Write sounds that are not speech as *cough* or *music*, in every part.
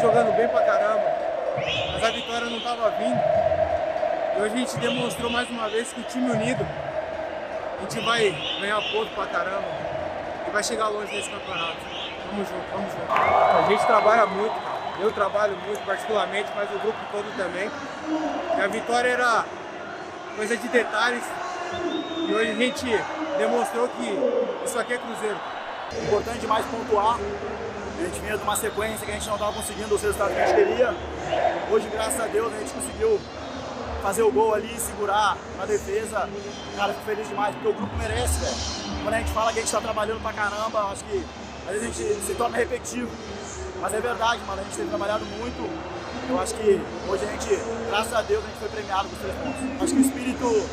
Jogando bem pra caramba, mas a vitória não estava vindo. E hoje a gente demonstrou mais uma vez que o time unido, a gente vai ganhar ponto pra caramba e vai chegar longe nesse campeonato. Vamos, junto, vamos junto. A gente trabalha muito, eu trabalho muito particularmente, mas o grupo todo também. E a vitória era coisa de detalhes e hoje a gente demonstrou que isso aqui é Cruzeiro. Importante demais pontuar a gente vinha de uma sequência que a gente não estava conseguindo os resultados que a gente queria. Hoje, graças a Deus, a gente conseguiu fazer o gol ali, segurar na defesa. Cara, fico feliz demais, porque o grupo merece, velho. Quando a gente fala que a gente está trabalhando pra caramba, acho que às vezes a gente se torna repetitivo. Mas é verdade, mano, a gente tem trabalhado muito. Eu acho que hoje a gente, graças a Deus, a gente foi premiado com os três pontos. Acho que o espírito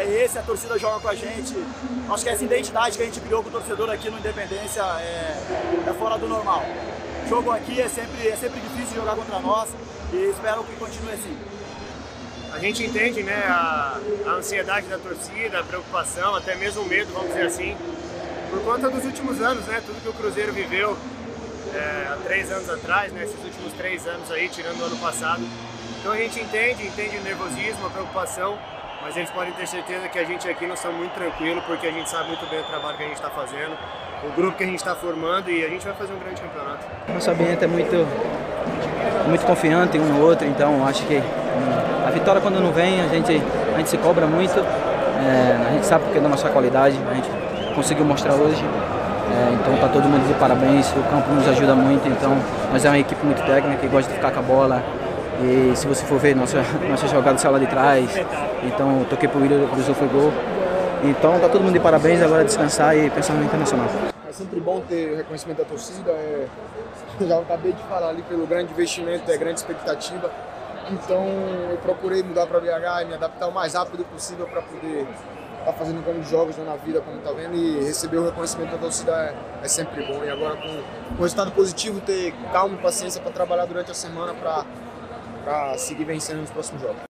é esse, a torcida joga com a gente. Acho que essa identidade que a gente criou com o torcedor aqui no Independência é, é fora do normal. O jogo aqui é sempre, é sempre difícil jogar contra nós e espero que continue assim. A gente entende né, a, a ansiedade da torcida, a preocupação, até mesmo o medo, vamos dizer assim, por conta dos últimos anos, né, tudo que o Cruzeiro viveu é, há três anos atrás, né, esses últimos três anos aí, tirando o ano passado. Então a gente entende, entende o nervosismo, a preocupação, mas eles podem ter certeza que a gente aqui não está muito tranquilo, porque a gente sabe muito bem o trabalho que a gente está fazendo, o grupo que a gente está formando e a gente vai fazer um grande campeonato. Nosso ambiente é muito, muito confiante um no outro, então acho que a vitória quando não vem, a gente, a gente se cobra muito, é, a gente sabe porque é da nossa qualidade, a gente conseguiu mostrar hoje. É, então tá todo mundo de parabéns, o campo nos ajuda muito, então nós é uma equipe muito técnica que gosta de ficar com a bola. E se você for ver nossa, nossa jogada saiu lá de trás, então toquei pro William, cruzou foi gol. Então tá todo mundo de parabéns, agora descansar e pensar no internacional. É sempre bom ter reconhecimento da torcida, é, *laughs* já acabei de falar ali pelo grande investimento, é grande expectativa. Então eu procurei mudar para BH e me adaptar o mais rápido possível para poder estar tá fazendo grandes jogos na vida, como tá vendo, e receber o reconhecimento da torcida é, é sempre bom. E agora com, com resultado positivo, ter calma e paciência para trabalhar durante a semana para seguir vencendo nos próximos jogos.